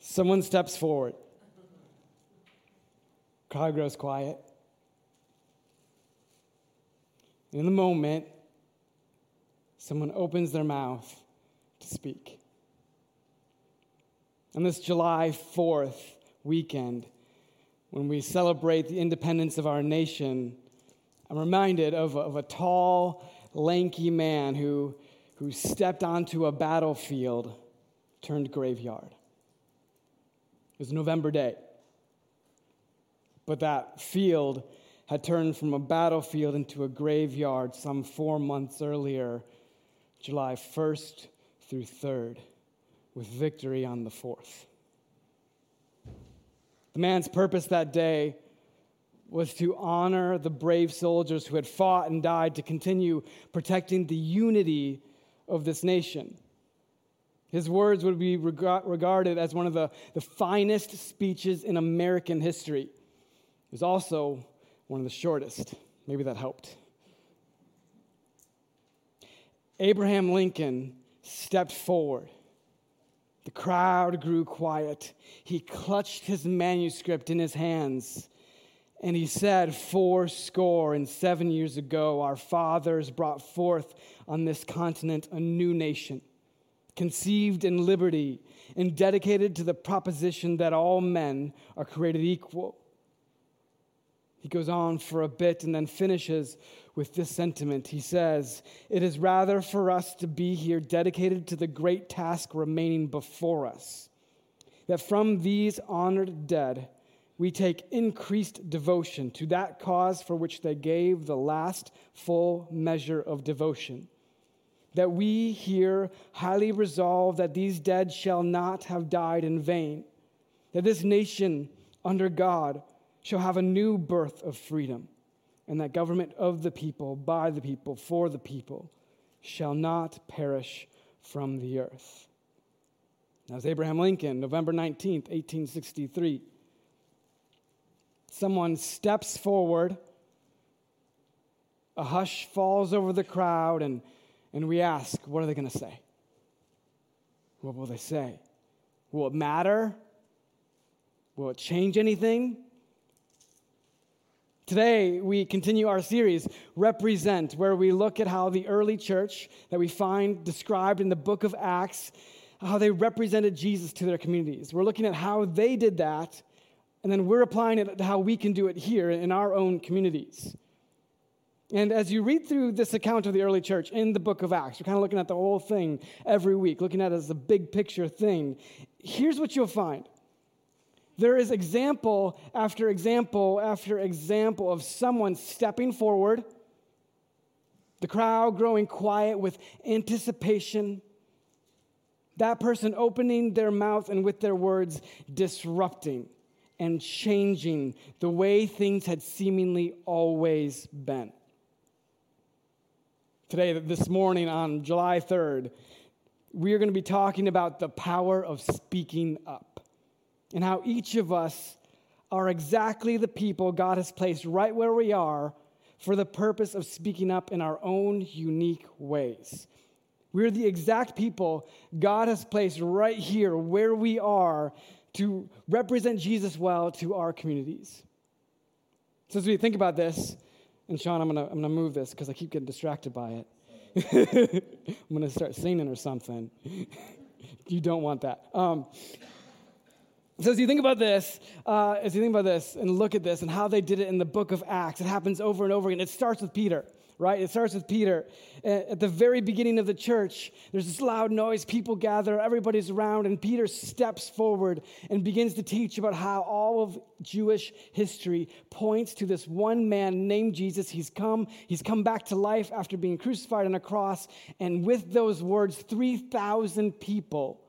Someone steps forward. Crowd grows quiet. In the moment, someone opens their mouth to speak. On this July 4th weekend, when we celebrate the independence of our nation, I'm reminded of, of a tall, lanky man who, who stepped onto a battlefield turned graveyard. It was November day. But that field had turned from a battlefield into a graveyard some four months earlier, July 1st through 3rd, with victory on the 4th. The man's purpose that day was to honor the brave soldiers who had fought and died to continue protecting the unity of this nation. His words would be regarded as one of the, the finest speeches in American history. It was also one of the shortest. Maybe that helped. Abraham Lincoln stepped forward. The crowd grew quiet. He clutched his manuscript in his hands and he said, Four score and seven years ago, our fathers brought forth on this continent a new nation, conceived in liberty and dedicated to the proposition that all men are created equal he goes on for a bit and then finishes with this sentiment. He says, It is rather for us to be here dedicated to the great task remaining before us, that from these honored dead, we take increased devotion to that cause for which they gave the last full measure of devotion. That we here highly resolve that these dead shall not have died in vain, that this nation under God shall have a new birth of freedom, and that government of the people, by the people, for the people, shall not perish from the earth. Was Abraham Lincoln, November 19th, 1863. Someone steps forward, a hush falls over the crowd, and, and we ask, what are they going to say? What will they say? Will it matter? Will it change anything? Today, we continue our series, Represent, where we look at how the early church that we find described in the book of Acts, how they represented Jesus to their communities. We're looking at how they did that, and then we're applying it to how we can do it here in our own communities. And as you read through this account of the early church in the book of Acts, you're kind of looking at the whole thing every week, looking at it as a big picture thing. Here's what you'll find there is example after example after example of someone stepping forward, the crowd growing quiet with anticipation, that person opening their mouth and with their words disrupting and changing the way things had seemingly always been. Today, this morning on July 3rd, we are going to be talking about the power of speaking up and how each of us are exactly the people God has placed right where we are for the purpose of speaking up in our own unique ways. We're the exact people God has placed right here where we are to represent Jesus well to our communities. So, as we think about this, and Sean, I'm gonna, I'm gonna move this because I keep getting distracted by it. I'm gonna start singing or something. you don't want that. Um, so as you think about this, uh, as you think about this and look at this and how they did it in the book of Acts, it happens over and over again. It starts with Peter, right? It starts with Peter. Uh, at the very beginning of the church, there's this loud noise, people gather, everybody's around, and Peter steps forward and begins to teach about how all of Jewish history points to this one man named Jesus. He's come, he's come back to life after being crucified on a cross, and with those words, 3,000 people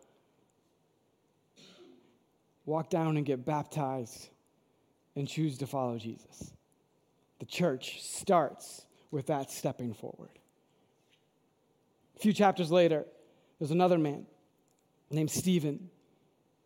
walk down and get baptized and choose to follow Jesus. The church starts with that stepping forward. A few chapters later, there's another man named Stephen.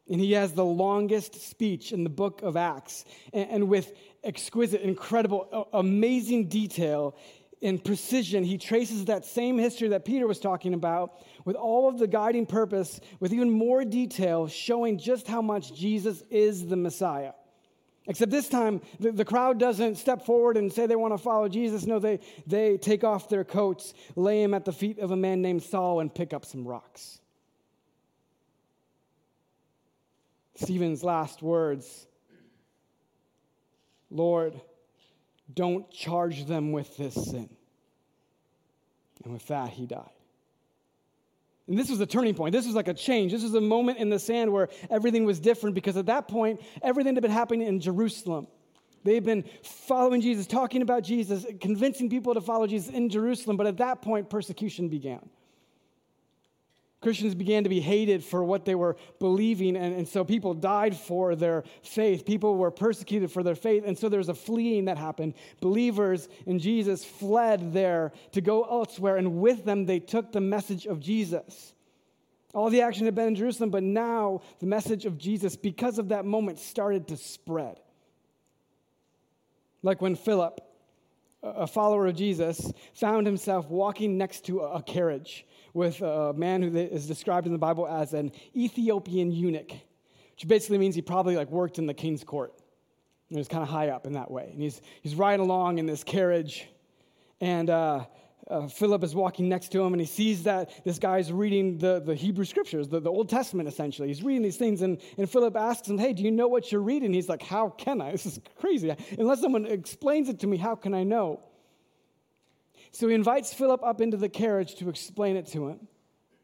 And he has the longest speech in the book of Acts. And, and with exquisite, incredible, amazing detail, in precision, he traces that same history that Peter was talking about with all of the guiding purpose, with even more detail, showing just how much Jesus is the Messiah. Except this time, the, the crowd doesn't step forward and say they want to follow Jesus. No, they, they take off their coats, lay him at the feet of a man named Saul, and pick up some rocks. Stephen's last words Lord, don't charge them with this sin. And with that, he died. And this was a turning point. This was like a change. This was a moment in the sand where everything was different because at that point, everything had been happening in Jerusalem. They've been following Jesus, talking about Jesus, convincing people to follow Jesus in Jerusalem, but at that point, persecution began. Christians began to be hated for what they were believing, and, and so people died for their faith. People were persecuted for their faith, and so there was a fleeing that happened. Believers in Jesus fled there to go elsewhere, and with them they took the message of Jesus. All the action had been in Jerusalem, but now the message of Jesus, because of that moment, started to spread. Like when Philip, a follower of Jesus, found himself walking next to a carriage with a man who is described in the Bible as an Ethiopian eunuch, which basically means he probably like worked in the king's court. He was kind of high up in that way. And he's, he's riding along in this carriage, and uh, uh, Philip is walking next to him, and he sees that this guy's reading the, the Hebrew scriptures, the, the Old Testament essentially. He's reading these things, and, and Philip asks him, Hey, do you know what you're reading? He's like, How can I? This is crazy. Unless someone explains it to me, how can I know? So he invites Philip up into the carriage to explain it to him.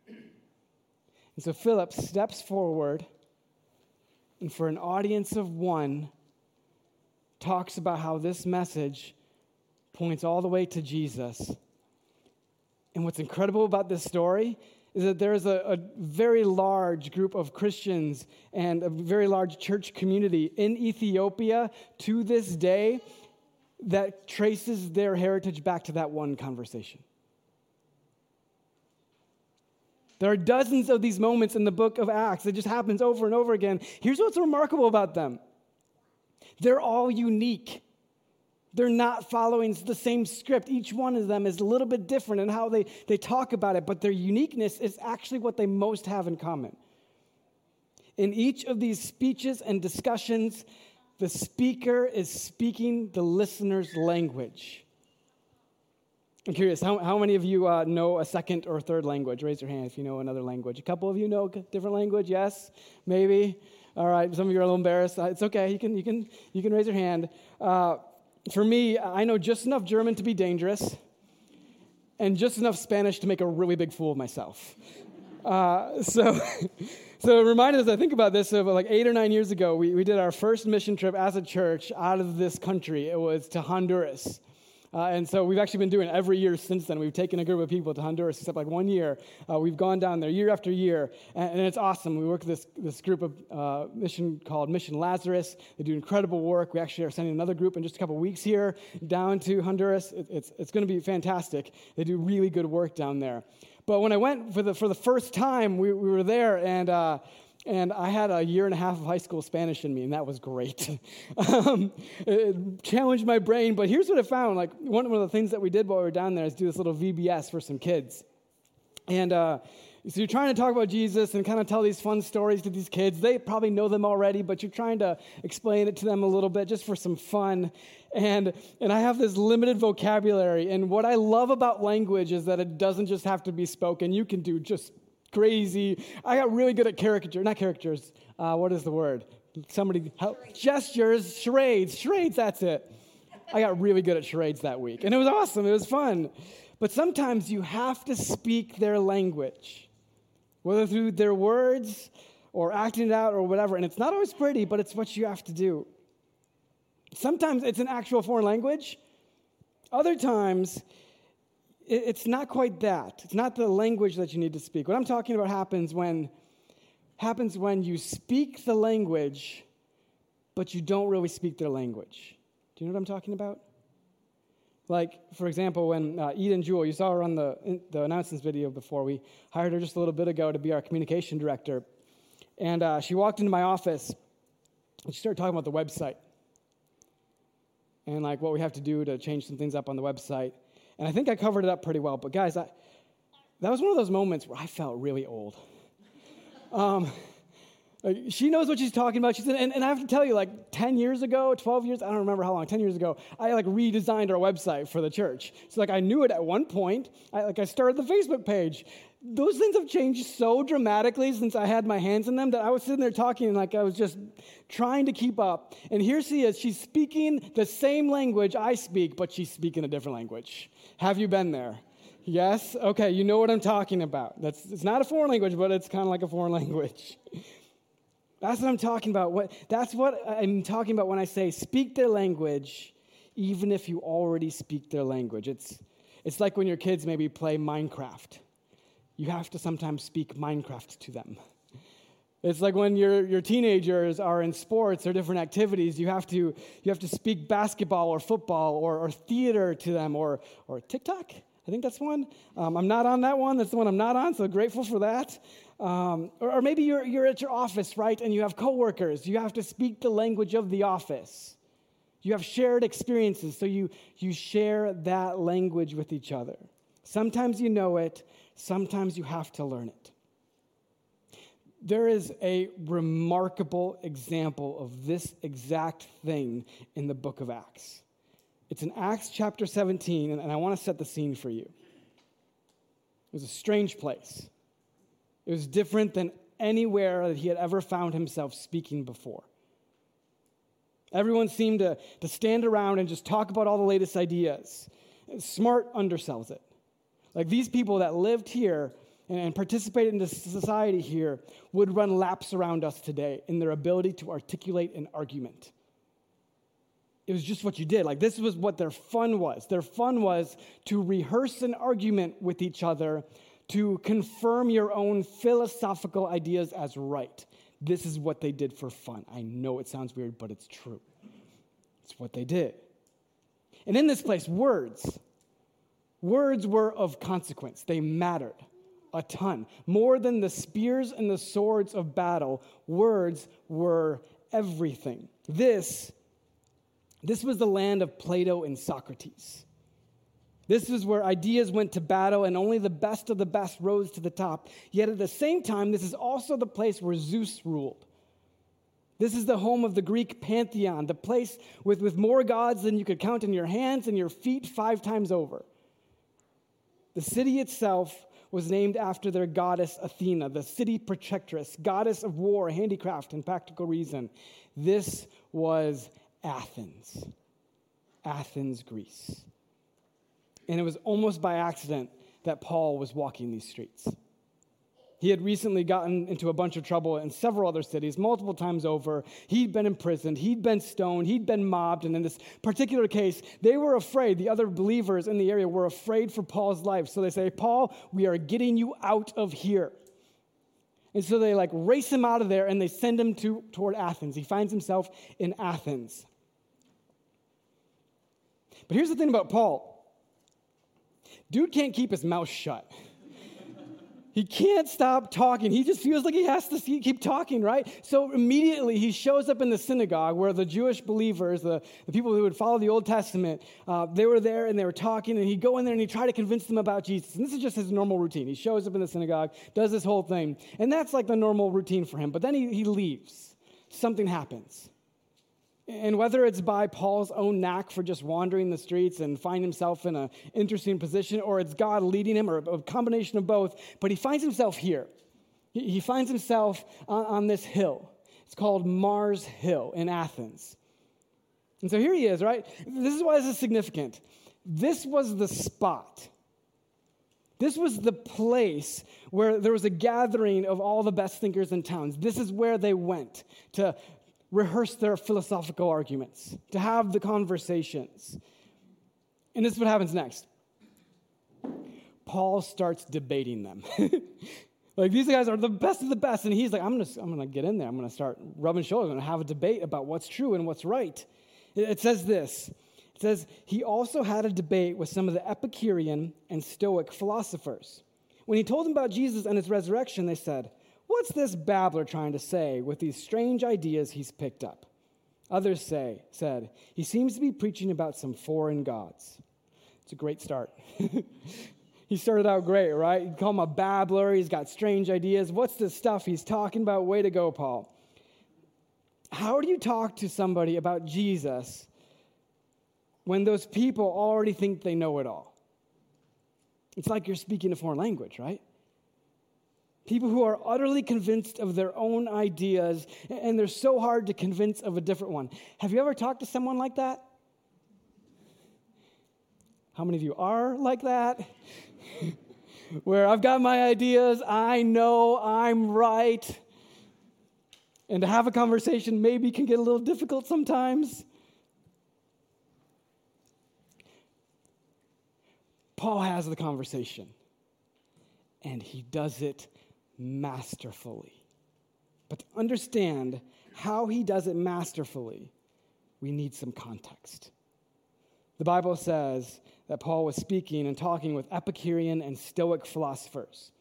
And so Philip steps forward and, for an audience of one, talks about how this message points all the way to Jesus. And what's incredible about this story is that there is a, a, very large group of Christians and a very large church community in Ethiopia to this day that traces their heritage back to that one conversation. There are dozens of these moments in the book of Acts. It just happens over and over again. Here's what's remarkable about them they're all unique. They're not following the same script. Each one of them is a little bit different in how they, they talk about it, but their uniqueness is actually what they most have in common. In each of these speeches and discussions, the speaker is speaking the listener's language. I'm curious, how, how many of you uh, know a second or third language? Raise your hand if you know another language. A couple of you know a different language? Yes? Maybe? All right, some of you are a little embarrassed. Uh, it's okay, you can, you can, you can raise your hand. Uh, for me, I know just enough German to be dangerous and just enough Spanish to make a really big fool of myself. Uh, so. So it reminded us, I think about this, of like eight or nine years ago, we, we did our first mission trip as a church out of this country. It was to Honduras. Uh, and so we've actually been doing every year since then. We've taken a group of people to Honduras, except like one year. Uh, we've gone down there year after year, and, and, it's awesome. We work with this, this group of uh, mission called Mission Lazarus. They do incredible work. We actually are sending another group in just a couple weeks here down to Honduras. It, it's it's going to be fantastic. They do really good work down there. But when I went for the, for the first time, we, we were there, and, uh, and I had a year and a half of high school Spanish in me, and that was great. um, it challenged my brain, but here's what I found. Like, one, one of the things that we did while we were down there is do this little VBS for some kids. And uh, so you're trying to talk about Jesus and kind of tell these fun stories to these kids. They probably know them already, but you're trying to explain it to them a little bit just for some fun. And, and I have this limited vocabulary. And what I love about language is that it doesn't just have to be spoken. You can do just crazy. I got really good at caricature, not caricatures. Uh, what is the word? Somebody help. Gestures, charades, charades. That's it. I got really good at charades that week, and it was awesome. It was fun. But sometimes you have to speak their language, whether through their words or acting it out or whatever. And it's not always pretty, but it's what you have to do. Sometimes it's an actual foreign language. Other times, it's not quite that. It's not the language that you need to speak. What I'm talking about happens when happens when you speak the language, but you don't really speak their language. Do you know what I'm talking about? Like, for example, when uh, Eden Jewell, you saw her on the, the announcements video before, we hired her just a little bit ago to be our communication director. And uh, she walked into my office and she started talking about the website and like what we have to do to change some things up on the website. And I think I covered it up pretty well. But guys, I, that was one of those moments where I felt really old. Um, she knows what she's talking about. She said, and, and I have to tell you, like 10 years ago, 12 years, I don't remember how long, 10 years ago, I like redesigned our website for the church. So like I knew it at one point. I like I started the Facebook page. Those things have changed so dramatically since I had my hands in them that I was sitting there talking like I was just trying to keep up. And here she is. She's speaking the same language I speak, but she's speaking a different language. Have you been there? Yes? Okay, you know what I'm talking about. That's, it's not a foreign language, but it's kind of like a foreign language. That's what I'm talking about. What, that's what I'm talking about when I say speak their language, even if you already speak their language. It's, it's like when your kids maybe play Minecraft. You have to sometimes speak Minecraft to them. It's like when your, your teenagers are in sports or different activities, you have to, you have to speak basketball or football or, or theater to them or, or TikTok. I think that's one. Um, I'm not on that one. That's the one I'm not on, so grateful for that. Um, or, or, maybe you're, you're at your office, right, and you have coworkers. You have to speak the language of the office. You have shared experiences, so you, you share that language with each other. Sometimes you know it, sometimes you have to learn it. There is a remarkable example of this exact thing in the book of Acts. It's in Acts chapter 17, and I want to set the scene for you. It was a strange place. It was different than anywhere that he had ever found himself speaking before. Everyone seemed to, to stand around and just talk about all the latest ideas. Smart undersells it. Like these people that lived here and, and participated in this society here would run laps around us today in their ability to articulate an argument. It was just what you did. Like, this was what their fun was. Their fun was to rehearse an argument with each other to confirm your own philosophical ideas as right. This is what they did for fun. I know it sounds weird, but it's true. It's what they did. And in this place, words, words were of consequence. They mattered a ton. More than the spears and the swords of battle, words were everything. This, this was the land of Plato and Socrates. This is where ideas went to battle and only the best of the best rose to the top. Yet at the same time, this is also the place where Zeus ruled. This is the home of the Greek pantheon, the place with, with more gods than you could count in your hands and your feet five times over. The city itself was named after their goddess Athena, the city protectress, goddess of war, handicraft, and practical reason. This was Athens, Athens, Greece. And it was almost by accident that Paul was walking these streets. He had recently gotten into a bunch of trouble in several other cities, multiple times over. He'd been imprisoned, he'd been stoned, he'd been mobbed. And in this particular case, they were afraid, the other believers in the area were afraid for Paul's life. So they say, Paul, we are getting you out of here. And so they like race him out of there and they send him to, toward Athens. He finds himself in Athens. But here's the thing about Paul Dude can't keep his mouth shut. He can't stop talking. He just feels like he has to keep talking, right? So immediately he shows up in the synagogue where the Jewish believers, the, the people who would follow the Old Testament, uh, they were there and they were talking, and he'd go in there and he'd try to convince them about Jesus. And this is just his normal routine. He shows up in the synagogue, does this whole thing, and that's like the normal routine for him. But then he, he leaves. Something happens. And whether it's by Paul's own knack for just wandering the streets and find himself in an interesting position, or it's God leading him, or a combination of both, but he finds himself here. He finds himself on, this hill. It's called Mars Hill in Athens. And so here he is, right? This is why this is significant. This was the spot. This was the place where there was a gathering of all the best thinkers in towns. This is where they went to rehearse their philosophical arguments, to have the conversations. And this is what happens next. Paul starts debating them. like these guys are the best of the best, and he's like, I'm gonna, I'm gonna get in there. I'm gonna start rubbing shoulders. I'm gonna have a debate about what's true and what's right. It says this. It says he also had a debate with some of the Epicurean and Stoic philosophers. When he told them about Jesus and his resurrection, they said, What's this babbler trying to say with these strange ideas he's picked up? Others say, said, he seems to be preaching about some foreign gods. It's a great start. he started out great, right? You call him a babbler. He's got strange ideas. What's the stuff he's talking about? Way to go, Paul. How do you talk to somebody about Jesus when those people already think they know it all? It's like you're speaking a foreign language, right? People who are utterly convinced of their own ideas, and they're so hard to convince of a different one. Have you ever talked to someone like that? How many of you are like that? Where I've got my ideas, I know I'm right. And to have a conversation maybe can get a little difficult sometimes. Paul has the conversation, and he does it masterfully. But to understand how he does it masterfully, we need some context. The Bible says that Paul was speaking and talking with Epicurean and Stoic philosophers.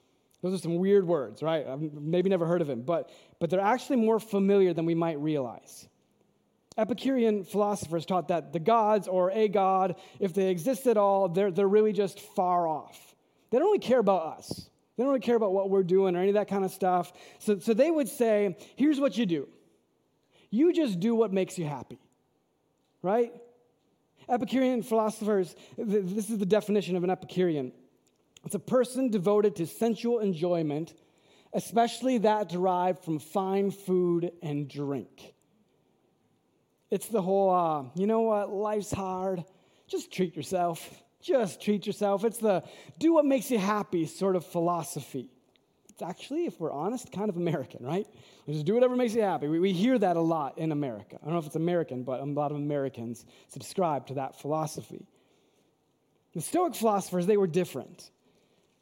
Those are some weird words, right? I've maybe never heard of them, but, but they're actually more familiar than we might realize. Epicurean philosophers taught that the gods or a god, if they exist at all, they're, they're really just far off. They don't really care about us. They don't really care about what we're doing or any of that kind of stuff. So, so they would say, here's what you do you just do what makes you happy, right? Epicurean philosophers, this is the definition of an Epicurean it's a person devoted to sensual enjoyment, especially that derived from fine food and drink. It's the whole, uh, you know what, life's hard, just treat yourself. Just treat yourself. It's the do what makes you happy sort of philosophy. It's actually, if we're honest, kind of American, right? We just do whatever makes you happy. We, we hear that a lot in America. I don't know if it's American, but a lot of Americans subscribe to that philosophy. The Stoic philosophers, they were different.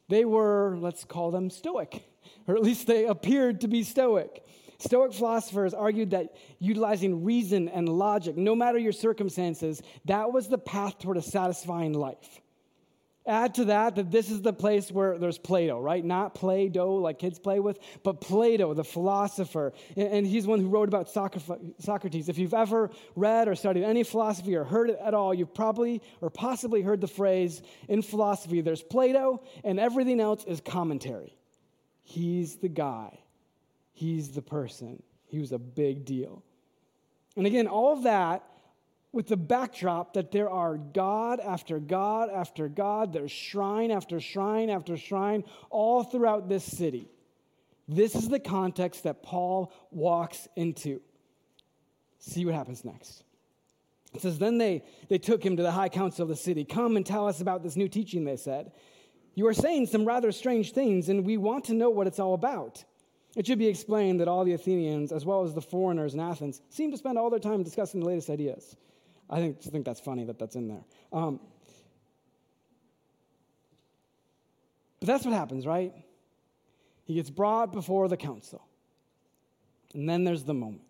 They were, let's call them Stoic, or at least they appeared to be Stoic. Stoic philosophers argued that utilizing reason and logic, no matter your circumstances, that was the path toward a satisfying life. Add to that that this is the place where there's Plato, right? Not Play Doh like kids play with, but Plato, the philosopher. And he's one who wrote about Socrates. If you've ever read or studied any philosophy or heard it at all, you've probably or possibly heard the phrase in philosophy there's Plato and everything else is commentary. He's the guy, he's the person. He was a big deal. And again, all of that with the backdrop that there are God after God after God, there's shrine after shrine after shrine all throughout this city. This is the context that Paul walks into. See what happens next. It says, Then they, they took him to the high council of the city. Come and tell us about this new teaching, they said. You are saying some rather strange things, and we want to know what it's all about. It should be explained that all the Athenians, as well as the foreigners in Athens, seem to spend all their time discussing the latest ideas. I think, think that's funny that that's in there. Um, but that's what happens, right? He gets brought before the council. And then there's the moment.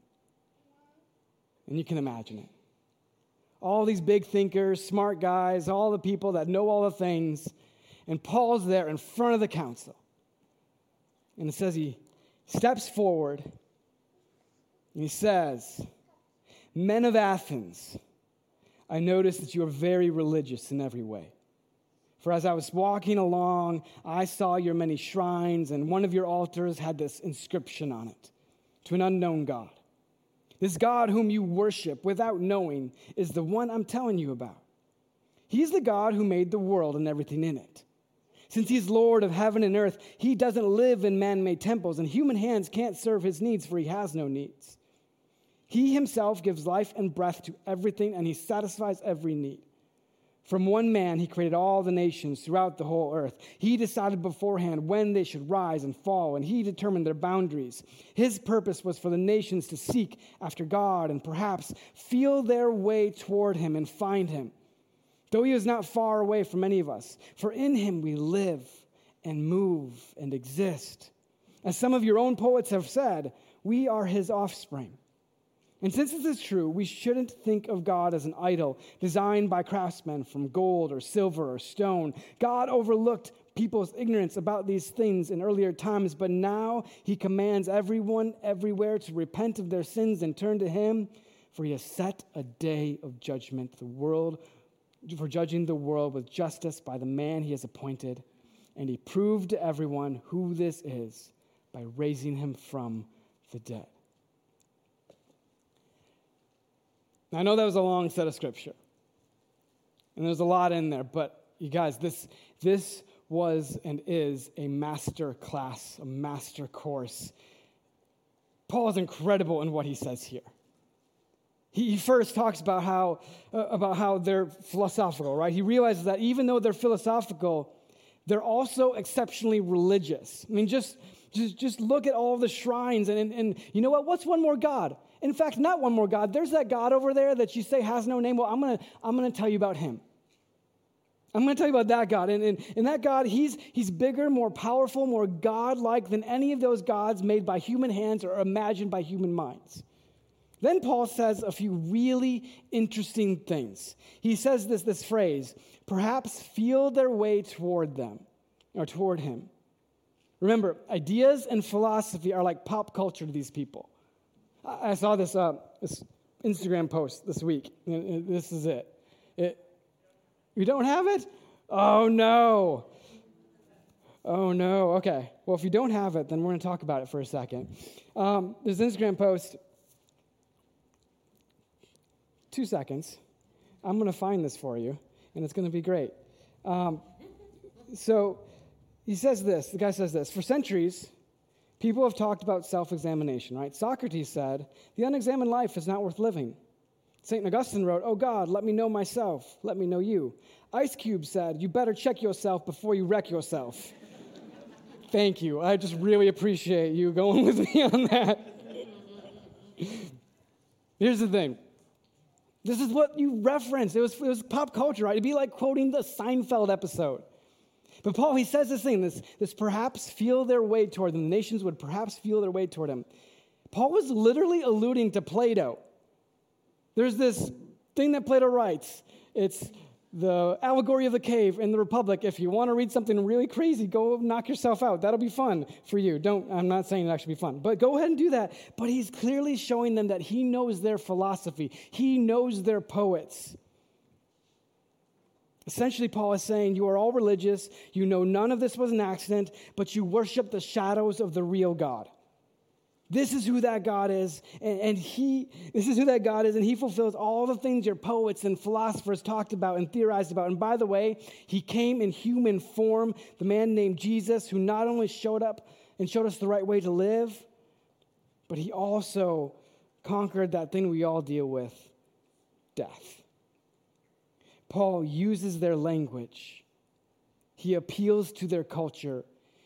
And you can imagine it. All these big thinkers, smart guys, all the people that know all the things. And Paul's there in front of the council. And it says he steps forward and he says, Men of Athens, I notice that you are very religious in every way. For as I was walking along, I saw your many shrines, and one of your altars had this inscription on it to an unknown God. This God whom you worship without knowing is the one I'm telling you about. He is the God who made the world and everything in it. Since he's Lord of heaven and earth, he doesn't live in man made temples, and human hands can't serve his needs, for he has no needs. He himself gives life and breath to everything, and he satisfies every need. From one man, he created all the nations throughout the whole earth. He decided beforehand when they should rise and fall, and he determined their boundaries. His purpose was for the nations to seek after God and perhaps feel their way toward him and find him. Though he is not far away from any of us, for in him we live and move and exist. As some of your own poets have said, we are his offspring. And since this is true, we shouldn't think of God as an idol designed by craftsmen from gold or silver or stone. God overlooked people's ignorance about these things in earlier times, but now he commands everyone everywhere to repent of their sins and turn to him, for he has set a day of judgment the world for judging the world with justice by the man he has appointed. And he proved to everyone who this is by raising him from the dead. Now, I know that was a long set of scripture, and there's a lot in there, but you guys, this, this was and is a master class, a master course. Paul is incredible in what he says here. He first talks about how, uh, about how they're philosophical, right? He realizes that even though they're philosophical, they're also exceptionally religious. I mean, just, just, just look at all the shrines, and, and, and you know what? What's one more God? In fact, not one more God. There's that God over there that you say has no name. Well, I'm going to I'm to tell you about him. I'm going to tell you about that God. And, and, and that God, he's, he's bigger, more powerful, more God like than any of those gods made by human hands or imagined by human minds. Then Paul says a few really interesting things. He says this, this phrase, perhaps feel their way toward them or toward him. Remember, ideas and philosophy are like pop culture to these people. I, saw this, uh, this Instagram post this week. This is it. it. You don't have it? Oh no. Oh no. Okay. Well, if you don't have it, then we're going to talk about it for a second. Um, there's an Instagram post two seconds. I'm going to find this for you, and it's going to be great. Um, so he says this the guy says this For centuries, people have talked about self examination, right? Socrates said, The unexamined life is not worth living. St. Augustine wrote, Oh God, let me know myself, let me know you. Ice Cube said, You better check yourself before you wreck yourself. Thank you. I just really appreciate you going with me on that. Here's the thing this is what you referenced. It was, it was pop culture, right? It'd be like quoting the Seinfeld episode. But Paul, he says this thing, this, this perhaps feel their way toward them. The nations would perhaps feel their way toward him. Paul was literally alluding to Plato. There's this thing that Plato writes. It's the allegory of the cave in the republic. If you want to read something really crazy go knock yourself out. That'll be fun for you. Don't i'm not saying it actually be fun but go ahead and do that. But he's clearly showing them that he knows their philosophy. He knows their poets. Essentially, Paul is saying, You are all religious. You know none of this was an accident, but you worship the shadows of the real God. This is who that God is, and, and, He, this is who that God is, and He fulfills all the things your poets and philosophers talked about and theorized about. And by the way, He came in human form, the man named Jesus, who not only showed up and showed us the right way to live, but He also conquered that thing we all deal with death. Paul uses their language, he appeals to their culture,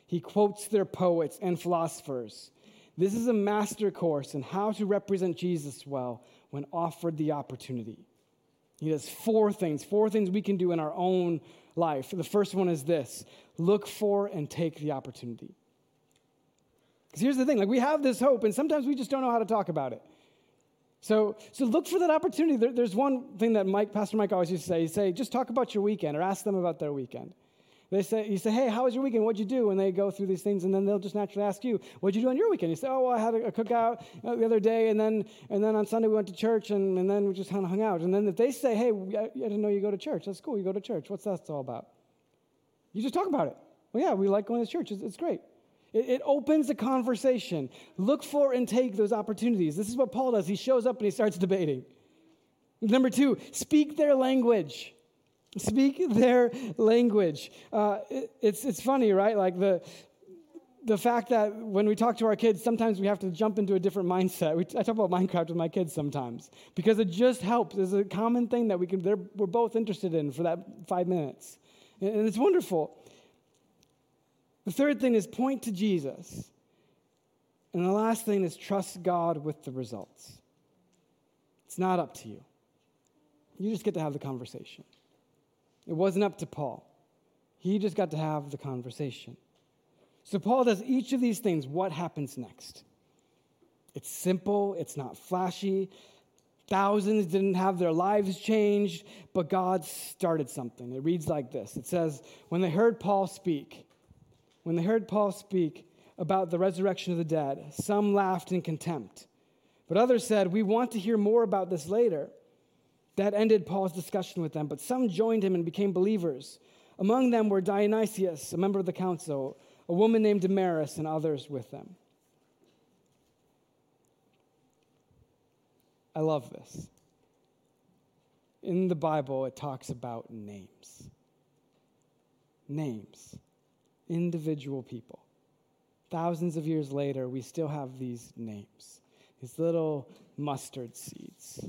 he quotes their poets and philosophers. This is a master course in how to represent Jesus well when offered the opportunity. He does four things, four things we can do in our own life. The first one is this look for and take the opportunity. Because here's the thing like, we have this hope, and sometimes we just don't know how to talk about it. So, so look for that opportunity. There, there's one thing that Mike, Pastor Mike always used to say. He'd say, just talk about your weekend or ask them about their weekend. They say, you say, hey, how was your weekend? What'd you do? And they go through these things, and then they'll just naturally ask you, what'd you do on your weekend? You say, oh, well, I had a, cookout uh, the other day, and then, and then on Sunday we went to church, and, and then we just kind of hung out. And then if they say, hey, I, I didn't know you go to church. That's cool. You go to church. What's that all about? You just talk about it. Well, yeah, we like going to church. It's, it's great. It, it opens the conversation. Look for and take those opportunities. This is what Paul does. He shows up and he starts debating. Number two, speak their language. Speak their language. Uh, it, it's, it's funny, right? Like the, the fact that when we talk to our kids, sometimes we have to jump into a different mindset. We, I talk about Minecraft with my kids sometimes because it just helps. It's a common thing that we can, we're both interested in for that five minutes. And, and it's wonderful. The third thing is point to Jesus. And the last thing is trust God with the results. It's not up to you. You just get to have the conversation. It wasn't up to Paul. He just got to have the conversation. So Paul does each of these things. What happens next? It's simple, it's not flashy. Thousands didn't have their lives changed, but God started something. It reads like this It says, When they heard Paul speak, when they heard Paul speak about the resurrection of the dead, some laughed in contempt, but others said, We want to hear more about this later. That ended Paul's discussion with them, but some joined him and became believers. Among them were Dionysius, a member of the council, a woman named Damaris, and others with them. I love this. In the Bible, it talks about names. Names. Individual people. Thousands of years later, we still have these names, these little mustard seeds.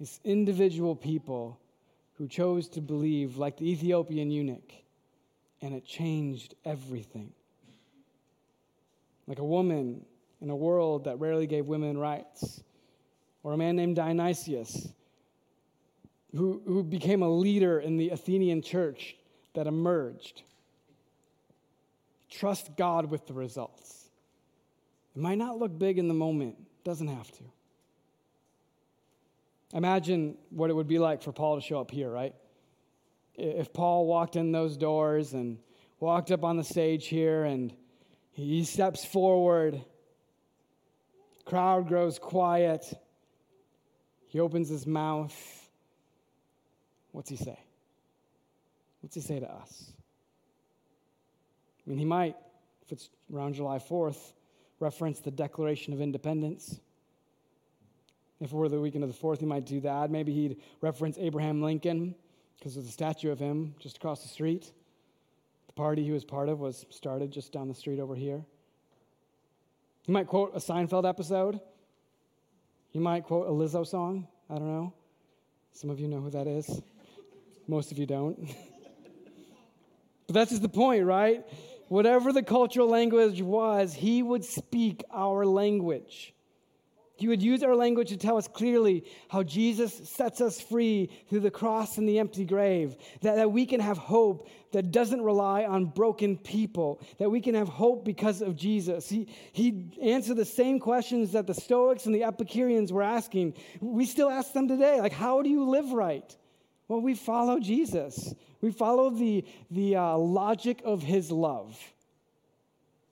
These individual people who chose to believe, like the Ethiopian eunuch, and it changed everything. Like a woman in a world that rarely gave women rights, or a man named Dionysius, who, who became a leader in the Athenian church that emerged. Trust God with the results. It might not look big in the moment, doesn't have to. Imagine what it would be like for Paul to show up here, right? If Paul walked in those doors and walked up on the stage here and he steps forward, crowd grows quiet, he opens his mouth. What's he say? What's he say to us? I mean, he might, if it's around July 4th, reference the Declaration of Independence. If it were the weekend of the 4th, he might do that. Maybe he'd reference Abraham Lincoln because there's a statue of him just across the street. The party he was part of was started just down the street over here. He might quote a Seinfeld episode. He might quote a Lizzo song. I don't know. Some of you know who that is. Most of you don't. but that's just the point, right? Whatever the cultural language was, he would speak our language. He would use our language to tell us clearly how Jesus sets us free through the cross and the empty grave, that, that we can have hope that doesn't rely on broken people, that we can have hope because of Jesus. He, he answered the same questions that the Stoics and the Epicureans were asking. We still ask them today, like, how do you live right? Well, we follow Jesus. We follow the, the uh, logic of his love.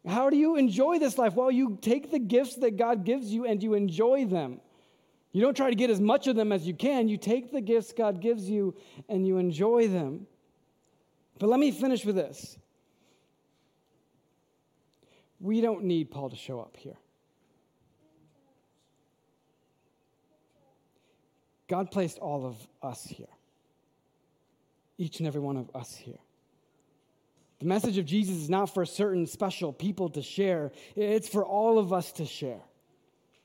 How do you enjoy this life? Well, you take the gifts that God gives you and you enjoy them. You don't try to get as much of them as you can. You take the gifts God gives you and you enjoy them. But let me finish with this. We don't need Paul to show up here. God placed all of us here, each and every one of us here. The message of Jesus is not for certain special people to share, it's for all of us to share.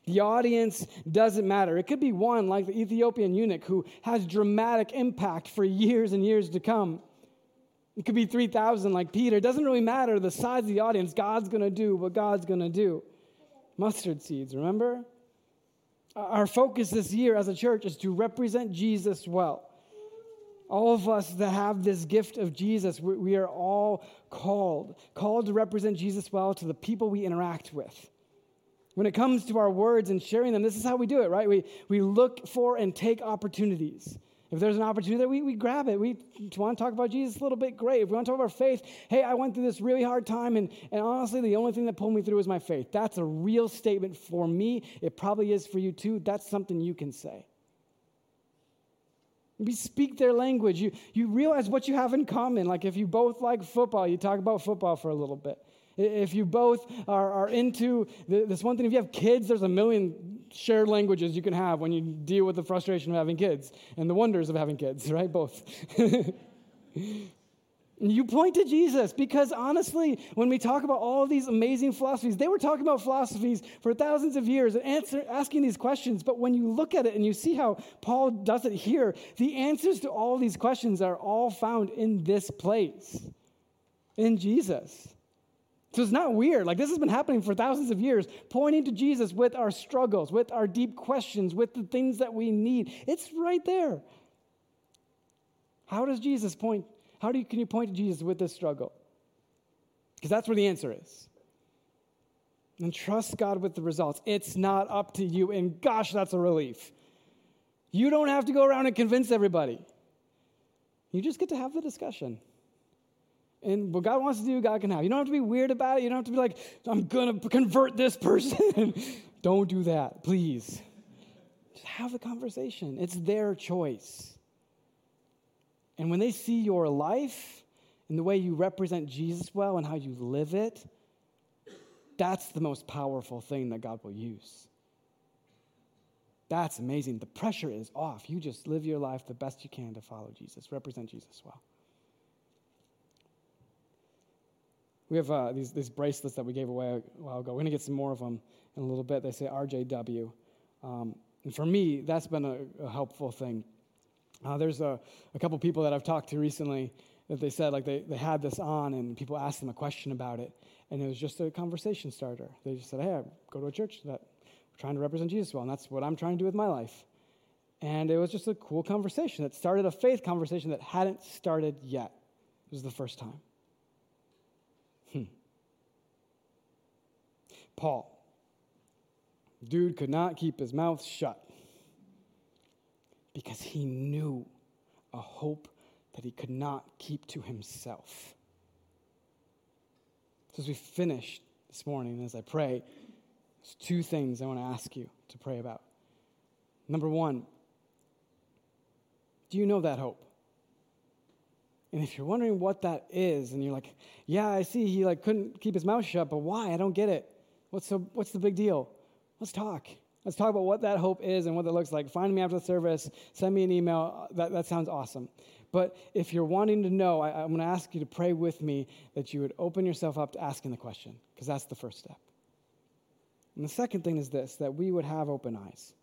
The audience doesn't matter. It could be one like the Ethiopian eunuch who has dramatic impact for years and years to come. It could be 3,000 like Peter. It doesn't really matter the size of the audience. God's going to do what God's going to do. Mustard seeds, remember? Our focus this year as a church is to represent Jesus well all of us that have this gift of Jesus, we are all called, called to represent Jesus well to the people we interact with. When it comes to our words and sharing them, this is how we do it, right? We, we look for and take opportunities. If there's an opportunity, we, we grab it. We want to talk about Jesus a little bit, great. If we want to talk about faith, hey, I went through this really hard time, and, and honestly, the only thing that pulled me through was my faith. That's a real statement for me. It probably is for you too. That's something you can say. We speak their language. You, you realize what you have in common. Like if you both like football, you talk about football for a little bit. If you both are, are into this one thing, if you have kids, there's a million shared languages you can have when you deal with the frustration of having kids and the wonders of having kids, right? Both. You point to Jesus because honestly, when we talk about all these amazing philosophies, they were talking about philosophies for thousands of years and answer, asking these questions. But when you look at it and you see how Paul does it here, the answers to all these questions are all found in this place, in Jesus. So it's not weird. Like this has been happening for thousands of years, pointing to Jesus with our struggles, with our deep questions, with the things that we need. It's right there. How does Jesus point how do you, can you point to Jesus with this struggle? Because that's where the answer is. And trust God with the results. It's not up to you. And gosh, that's a relief. You don't have to go around and convince everybody. You just get to have the discussion. And what God wants to do, God can have. You don't have to be weird about it. You don't have to be like, I'm going to convert this person. don't do that, please. Just have the conversation. It's their choice. And when they see your life and the way you represent Jesus well and how you live it, that's the most powerful thing that God will use. That's amazing. The pressure is off. You just live your life the best you can to follow Jesus, represent Jesus well. We have uh, these, these bracelets that we gave away a while ago. We're going to get some more of them in a little bit. They say RJW. Um, and for me, that's been a, a helpful thing. Uh, there's a, a couple people that I've talked to recently that they said like they, they had this on and people asked them a question about it and it was just a conversation starter. They just said hey i go to a church that we're trying to represent jesus well and that's what i'm trying to do with my life. And it was just a cool conversation that started a faith conversation that hadn't started yet. It was the first time. Hmm. paul. Dude could not keep his mouth shut because he knew a hope that he could not keep to himself. So, as we finish this morning, as I pray, there's two things I want to ask you to pray about. Number one, do you know that hope? And if you're wondering what that is, and you're like, yeah, I see he like couldn't keep his mouth shut, but why? I don't get it. What's so what's the big deal? Let's talk. Let's talk about what that hope is and what that looks like. Find me after the service, send me an email. That, that sounds awesome. But if you're wanting to know, I, I'm going to ask you to pray with me that you would open yourself up to asking the question, because that's the first step. And the second thing is this that we would have open eyes.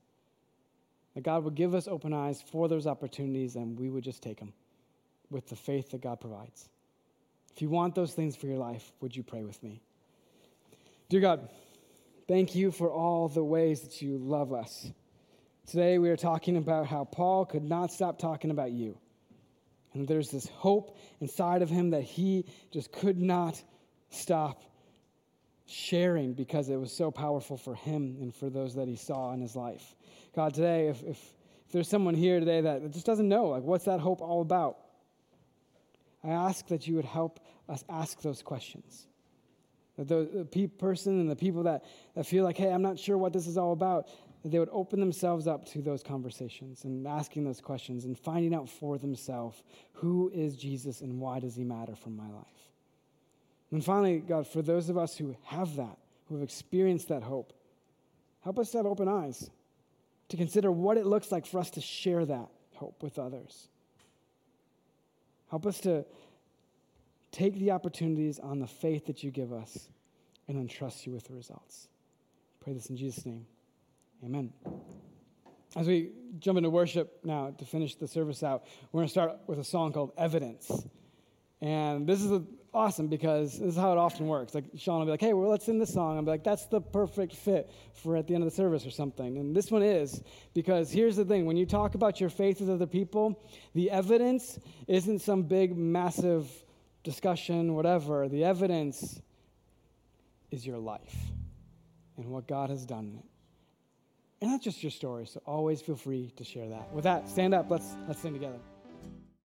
That God would give us open eyes for those opportunities and we would just take them with the faith that God provides. If you want those things for your life, would you pray with me? Dear God, Thank you for all the ways that you love us. Today we are talking about how Paul could not stop talking about you. And there's this hope inside of him that he just could not stop sharing because it was so powerful for him and for those that he saw in his life. God, today, if, if, if there's someone here today that just doesn't know, like, what's that hope all about? I ask that you would help us ask those questions. The, person and the people that, that feel like, hey, I'm not sure what this is all about, they would open themselves up to those conversations and asking those questions and finding out for themselves who is Jesus and why does he matter for my life. And finally, God, for those of us who have that, who have experienced that hope, help us to have open eyes to consider what it looks like for us to share that hope with others. Help us to take the opportunities on the faith that you give us and entrust you with the results. Pray this in Jesus' name. Amen. As we jump into worship now to finish the service out, we're going to start with a song called Evidence. And this is awesome because this is how it often works. Like Sean will be like, hey, well, let's sing this song. I'm like, that's the perfect fit for at the end of the service or something. And this one is because here's the thing when you talk about your faith with other people, the evidence isn't some big, massive discussion, whatever, the evidence is your life and what God has done in it. And not just your story, so always feel free to share that. With that, stand up, let's let's sing together.